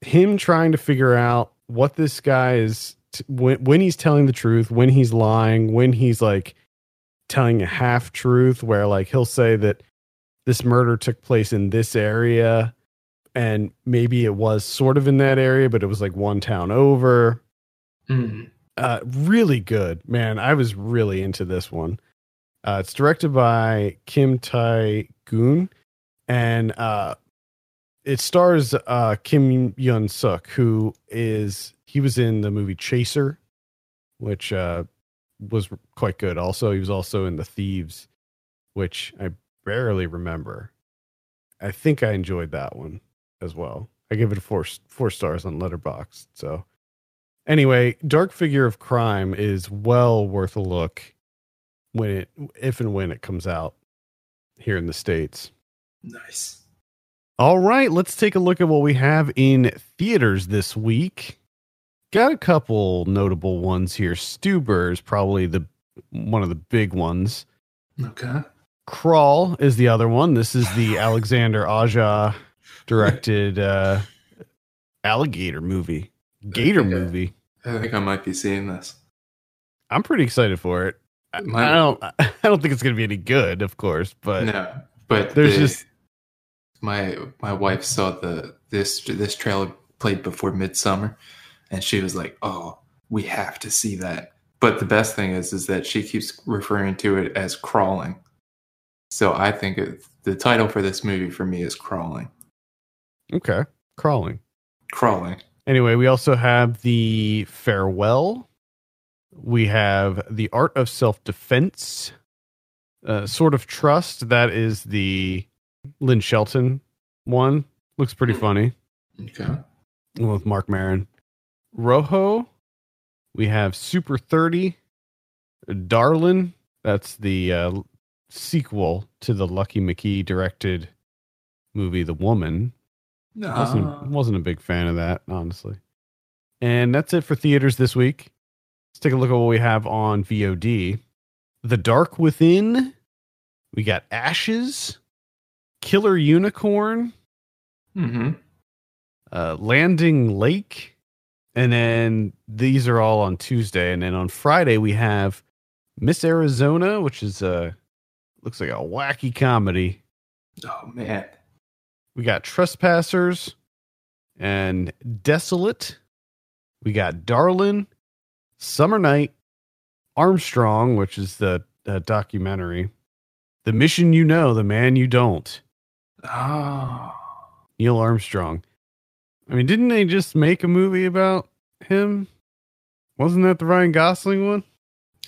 him trying to figure out what this guy is t- when, when he's telling the truth, when he's lying, when he's like telling a half truth, where like he'll say that this murder took place in this area and maybe it was sort of in that area, but it was like one town over.
Mm.
Uh, really good, man. I was really into this one. Uh, it's directed by Kim Tai Goon, and uh, it stars uh, Kim Yoon-seok, who is he was in the movie Chaser, which uh, was quite good. Also, he was also in The Thieves, which I barely remember. I think I enjoyed that one as well. I give it four four stars on Letterboxd. So, anyway, Dark Figure of Crime is well worth a look when it if and when it comes out here in the states.
Nice.
All right, let's take a look at what we have in theaters this week. Got a couple notable ones here. Stuber is probably the one of the big ones.
Okay.
Crawl is the other one. This is the Alexander Aja directed uh, alligator movie, gator
Okay.
movie.
I think I might be seeing this.
I'm pretty excited for it. I,
My-
I don't. I don't think it's going to be any good, of course, but
no, but
there's
the-
just-
my my wife saw the this this trailer played before Midsommar, and she was like, "Oh, we have to see that." But the best thing is, is that she keeps referring to it as crawling. So I think it, the title for this movie for me is crawling.
okay, crawling.
Crawling.
Anyway, we also have the farewell. We have the art of self defense. Uh, Sword of Trust. That is the Lynn Shelton one. Looks pretty funny
Okay.
with Marc Maron. Rojo. We have Super Thirty. Darlin. That's the uh, sequel to the Lucky McKee directed movie, The Woman. wasn't
Ah.
wasn't a big fan of that honestly and that's it for theaters this week let's take a look at what we have on vod the dark within. We got ashes. Killer unicorn.
Mhm.
uh, landing lake. And then these are all on tuesday. And then on friday we have miss arizona which is a looks like a wacky comedy.
Oh man.
We got Trespassers and Desolate. We got Darlin, Summer Night, Armstrong, which is the uh, documentary. The Mission You Know, The Man You Don't.
Oh.
Neil Armstrong. I mean, didn't they just make a movie about him? Wasn't that the Ryan Gosling one?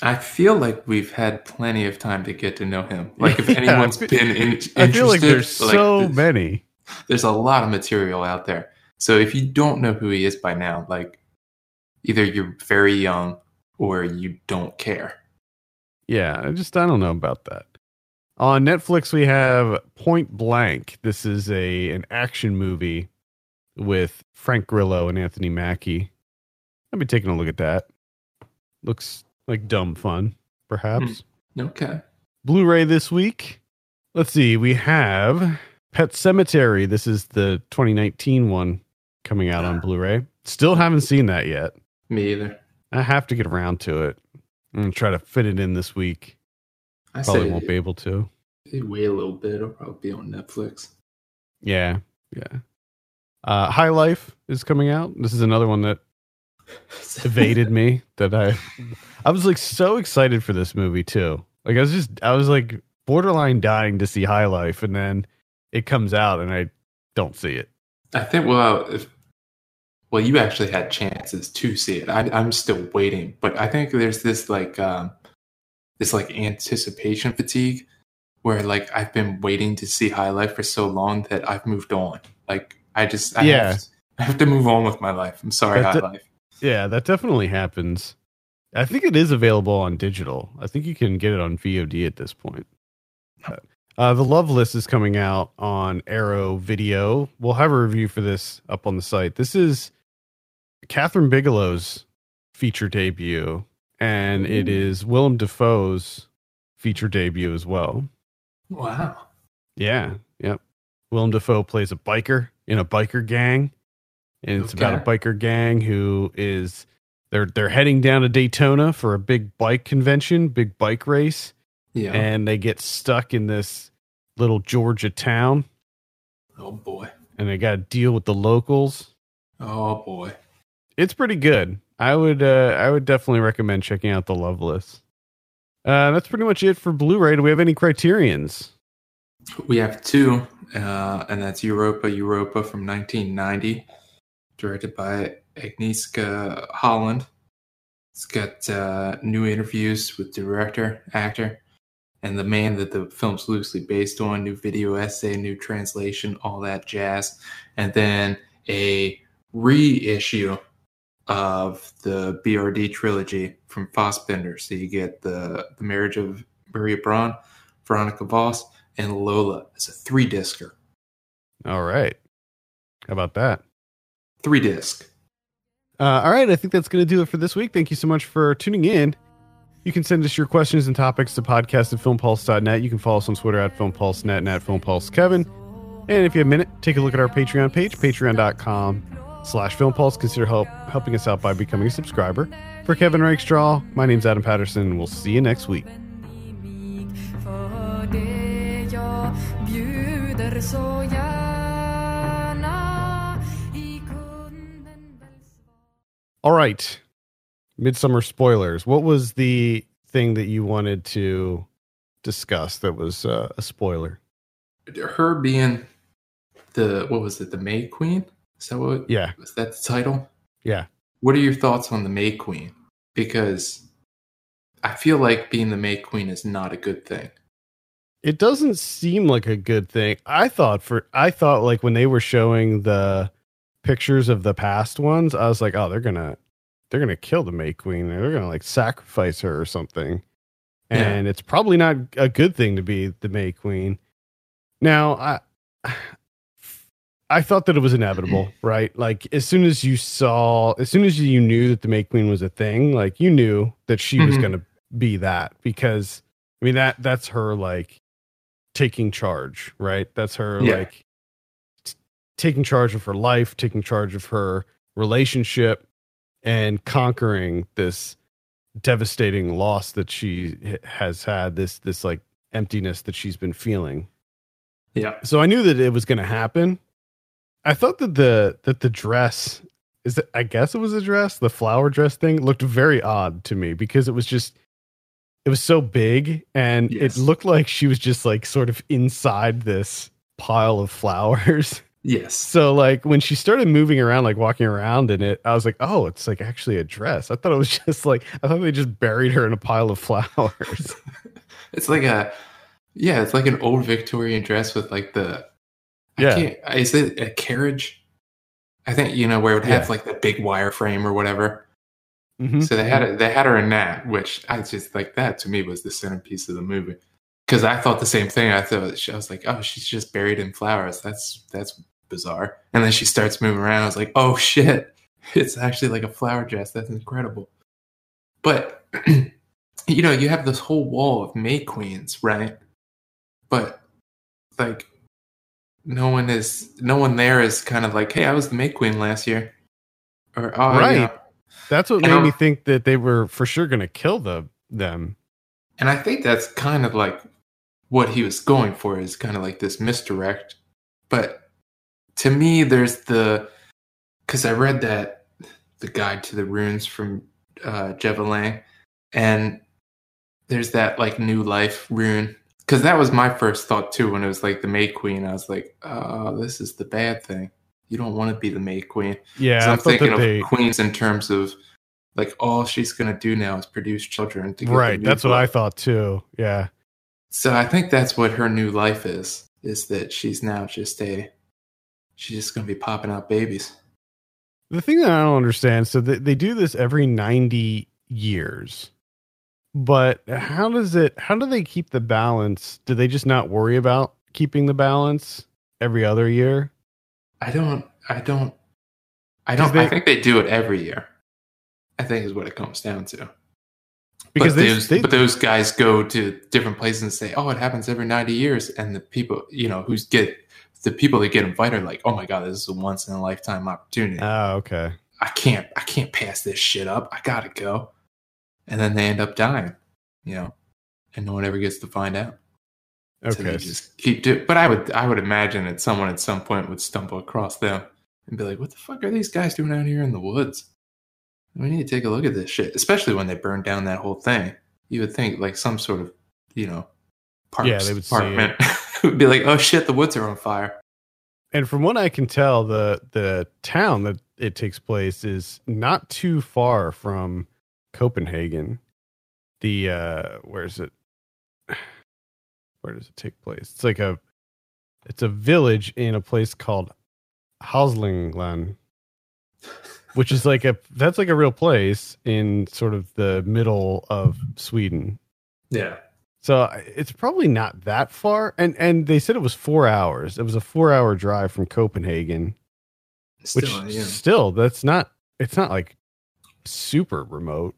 I feel like we've had plenty of time to get to know him. Like if
Yeah,
anyone's
feel-
been in, interested,
I feel like there's
like,
so
th-
many.
there's a lot of material out there. So if you don't know who he is by now, like either you're very young or you don't care.
Yeah, I just I don't know about that. On Netflix we have Point Blank. This is a an action movie with Frank Grillo and Anthony Mackie. I'll be taking a look at that. Looks like dumb fun, perhaps.
Hmm, okay.
Blu-ray this week. Let's see. We have Pet Sematary. This is the 2019 one coming out on ah. Blu-ray. Still haven't seen that yet.
Me either.
I have to get around to it. Gonna try to fit it in this week.
I
Probably won't be able to.
wait a little bit. It'll probably be on Netflix.
Yeah, yeah. Uh, High Life is coming out. This is another one that evaded me. That I, I was like so excited for this movie too. Like I was just, I was like borderline dying to see High Life, and then it comes out, and I don't see it.
I think well, if well, you actually had chances to see it. I, I'm still waiting, but I think there's this like um, this like anticipation fatigue where like I've been waiting to see High Life for so long that I've moved on. Like I just I
Yeah.
have, I have to move on with my life. I'm sorry,
That
High
d-
Life.
Yeah, that definitely happens. I think it is available on digital. I think you can get it on VOD at this point. Uh, the Loveless is coming out on Arrow Video. We'll have a review for this up on the site. This is Kathryn Bigelow's feature debut, and it is Willem Dafoe's feature debut as well.
Wow.
Yeah, yep. Willem Dafoe plays a biker in a biker gang, and it's about a biker gang who is they're they're heading down to Daytona for a big bike convention, big bike race,
Yeah.
and they get stuck in this little Georgia town,
oh boy.
and they got to deal with the locals.
Oh boy.
It's pretty good. I would uh, I would definitely recommend checking out the Loveless. Uh, that's pretty much it for Blu-ray. Do we have any criterions?
We have two, uh, and that's Europa Europa from 1990, directed by Agnieszka Holland. It's got uh, new interviews with director, actor, and the man that the film's loosely based on, new video essay, new translation, all that jazz. And then a reissue of the BRD trilogy from Fassbinder. So you get the, the marriage of Maria Braun, Veronika Voss, and Lola as a three discer.
All right. How about that?
Three disc.
Uh, all right, I think that's going to do it for this week. Thank you so much for tuning in. You can send us your questions and topics to podcast at filmpulse.net. You can follow us on Twitter at filmpulsenet and at filmpulsekevin. And if you have a minute, take a look at our Patreon page, patreon.com slash Film Pulse. Consider help helping us out by becoming a subscriber. For Kevin Rakestraw, my name's Adam Patterson. We'll see you next week. All right. Midsommar spoilers. What was the thing that you wanted to discuss that was uh, a spoiler?
Her being the what was it, the May Queen? Is that what
Yeah.
Is that the title?
Yeah.
What are your thoughts on the May Queen? Because I feel like being the May Queen is not a good thing.
It doesn't seem like a good thing. I thought for I thought like when they were showing the pictures of the past ones, I was like, oh, they're gonna they're gonna kill the May Queen. They're gonna like sacrifice her or something.
Yeah.
And it's probably not a good thing to be the May Queen. Now, I I thought that it was inevitable, right? Like as soon as you saw, as soon as you knew that the May Queen was a thing, like you knew that she was
Mhm.
going to be that because I mean that that's her like taking charge, right? That's her
Yeah.
like t- taking charge of her life, taking charge of her relationship and conquering this devastating loss that she has had this this like emptiness that she's been feeling
Yeah.
so I knew that it was going to happen. I thought that the that the dress is it, I guess it was a dress, the flower dress thing looked very odd to me because it was just it was so big and
Yes.
it looked like she was just like sort of inside this pile of flowers.
Yes.
So like when she started moving around like walking around in it, I was like, "Oh, it's like actually a dress." I thought it was just like I thought they just buried her in a pile of flowers.
It's like a yeah, it's like an old Victorian dress with like the
Yeah.
can't- is it a carriage? I think you know where it would have
Yeah.
like the big wireframe or whatever.
Mhm.
So they had it, they had her in that, which I just like that to me was the centerpiece of the movie. Because I thought the same thing. I thought she- I was like, oh, she's just buried in flowers. That's that's bizarre. And then she starts moving around. I was like, oh shit, it's actually like a flower dress. That's incredible. But you know, you have this whole wall of May queens, right? But like, no one is, no one there is kind of like, hey, I was the May queen last year, or oh,
Right. That's what
And
made
I'm-
me think that they were for sure going to kill the them.
And I think that's kind of like what he was going for is kind of like this misdirect. But to me, there's the because I read that the guide to the runes from uh, Jeveling, and there's that like new life rune. Because that was my first thought too when it was like the May Queen. I was like, oh, this is the bad thing. You don't want to be the May Queen.
Yeah,
I'm thinking of
they
queens in terms of like all she's gonna do now is produce children. To get
right. That's what I thought too. Yeah,
So I think that's what her new life is. Is that she's now just a she's just gonna be popping out babies.
The thing that I don't understand, so they, they do this every 90 years. But how does it how do they keep the balance? Do they just not worry about keeping the balance every other year?
I don't I don't I don't
they-
I think they do it every year. I think is what it comes down to.
Because
but
they,
those,
they
but those guys go to different places and say, "Oh, it happens every ninety years," and the people, you know, who's get the people that get invited, are like, "Oh my god, this is a once in a lifetime opportunity.
Oh, okay.
I can't, I can't pass this shit up. I gotta go," and then they end up dying, you know, and no one ever gets to find out.
Okay.
they just keep doing. But I would, I would imagine that someone at some point would stumble across them and be like, "What the fuck are these guys doing out here in the woods?" We need to take a look at this shit, especially when they burned down that whole thing. You would think like some sort of, you know, parks
Yeah, they would see
department would be like, "Oh shit, the woods are on fire."
and from what I can tell, the the town that it takes place is not too far from Copenhagen. The uh where is it? Where does it take place? It's like a it's a village in a place called Hälsingland, which is like a that's like a real place in sort of the middle of Sweden.
Yeah,
So it's probably not that far. And and they said it was four hours. It was a four hour drive from Copenhagen,
still,
which
yeah,
still that's not. It's not like super remote.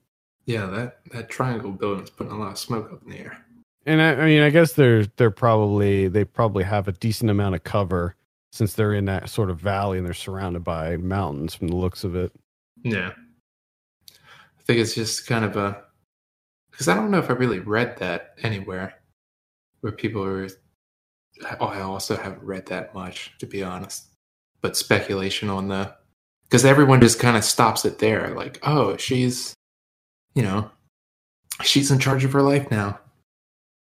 yeah. That that triangle building's putting a lot of smoke up in the air.
And I, I mean, I guess they're they're probably they probably have a decent amount of cover since they're in that sort of valley and they're surrounded by mountains from the looks of it.
Yeah. I think it's just kind of a because I don't know if I really read that anywhere where people are. Oh, I also haven't read that much to be honest, but speculation on the because everyone just kind of stops it there, like, oh, she's, you know, she's in charge of her life now.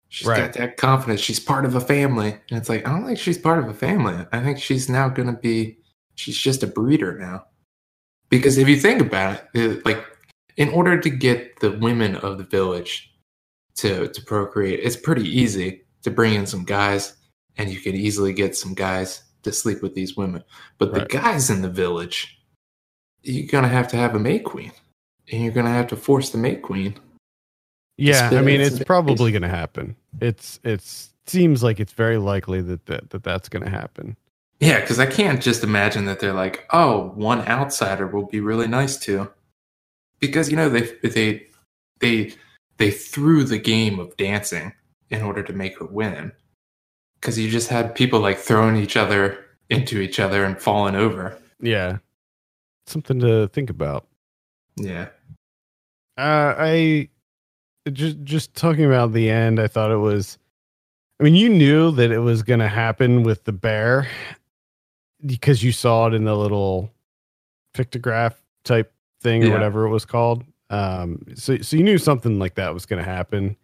She's
Right.
got that confidence. She's part of a family, and it's like I don't think she's part of a family. I think she's now going to be. She's just a breeder now. Because if you think about it, it, like in order to get the women of the village to to procreate, it's pretty easy to bring in some guys, and you can easily get some guys to sleep with these women. But
Right.
the guys in the village, you're gonna have to have a May Queen, and you're gonna have to force the May Queen.
Yeah, I mean, it's probably going to happen. It's it's seems like it's very likely that that, that that's going to happen.
Yeah, because I can't just imagine that they're like, oh, one outsider will be really nice to, because you know they they they they threw the game of dancing in order to make her win, because you just had people like throwing each other into each other and falling over.
Yeah, something to think about.
Yeah,
Uh, I just just talking about the end. I thought it was. I mean, you knew that it was going to happen with the bear because you saw it in the little pictograph type thing or whatever it was called. Um, so so you knew something like that was going to happen.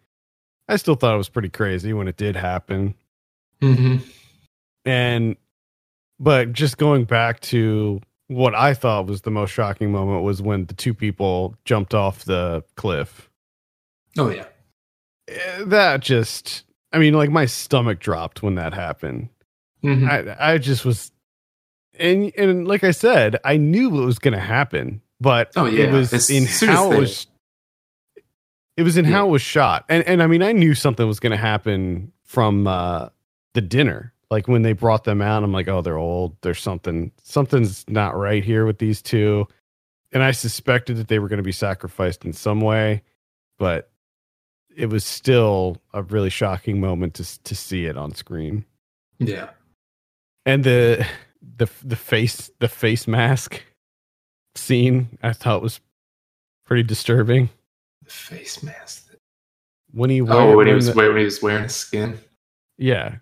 I still thought it was pretty crazy when it did happen.
hmm
And but just going back to what I thought was the most shocking moment was when the two people jumped off the cliff.
oh yeah,
Eh, That just I mean like my stomach dropped when that happened.
hmm
I I just was and and like I said, I knew what was going to happen, but
Oh, yeah.
it was
As
in how it was it was in how it was shot. And and I mean I knew something was going to happen from uh the dinner. Like when they brought them out, I'm like, "Oh, they're old. There's something something's not right here with these two. And I suspected that they were going to be sacrificed in some way, but it was still a really shocking moment to to see it on screen
yeah.
and the the the face the face mask scene i thought was pretty disturbing
The face mask.
when he
Oh, when he was when he was wearing skin.
yeah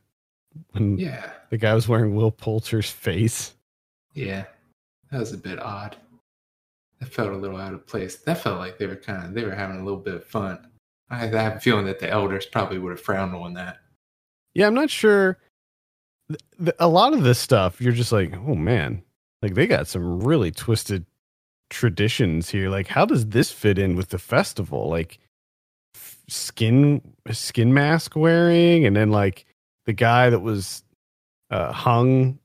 when
Yeah,
the guy was wearing will poulter's face
yeah, that was a bit odd. That felt a little out of place. That felt like they were kind of they were having a little bit of fun. I have a feeling that the elders probably would have frowned on that.
yeah i'm not sure a lot of this stuff you're just like oh man like they got some really twisted traditions here like how does this fit in with the festival like f- skin skin mask wearing, and then like the guy that was uh, hung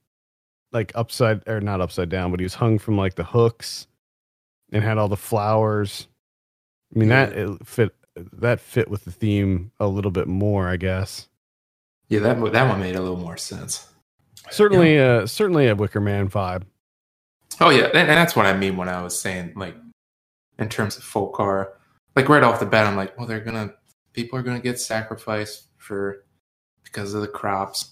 like upside or not upside down, but he was hung from like the hooks and had all the flowers. I mean that
Yeah.
it fit that fit with the theme a little bit more, I guess.
Yeah, that one- that one made a little more sense.
Certainly, uh, certainly a Wicker Man vibe.
Oh yeah, and, and that's what I mean when I was saying like in terms of folk horror. Like right off the bat, I'm like, well, they're gonna people are gonna get sacrificed for because of the crops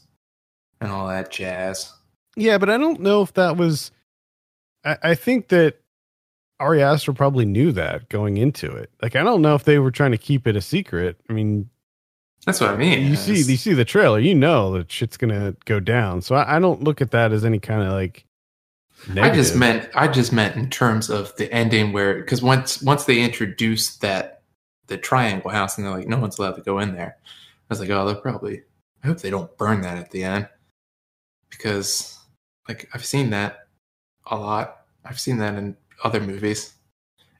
and all that jazz.
Yeah, but I don't know if that was. I, I think that Ari Aster probably knew that going into it. Like, I don't know if they were trying to keep it a secret. I mean,
That's what I mean.
you see, you see the trailer, you know that shit's gonna go down. So I, I don't look at that as any kind of like.
I just meant I just meant in terms of the ending where because once once they introduced that the triangle house and they're like no one's allowed to go in there. I was like, oh, they'll probably. I hope they don't burn that at the end because like I've seen that a lot. I've seen that in other movies,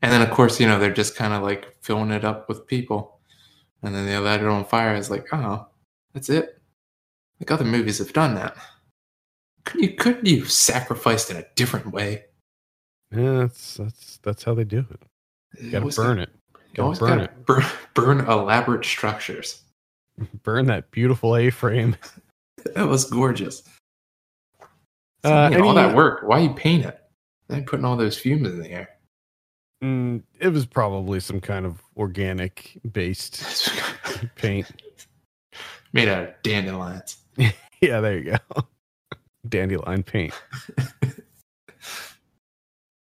and then of course you know they're just kind of like filling it up with people, and then they light it on fire. It's like oh, that's it. Like other movies have done that. Couldn't you couldn't you sacrificed in a different way?
Yeah, that's that's that's how they do it. You gotta burn it.
You
Gotta
always
burn
gotta burn, burn elaborate structures.
Burn that beautiful A-frame.
That was gorgeous. So,
Uh,
all that work. Why you paint it? Then putting all those fumes in the air.
Mm, it was probably some kind of organic based paint.
Made out of dandelions.
Yeah, there you go. Dandelion paint.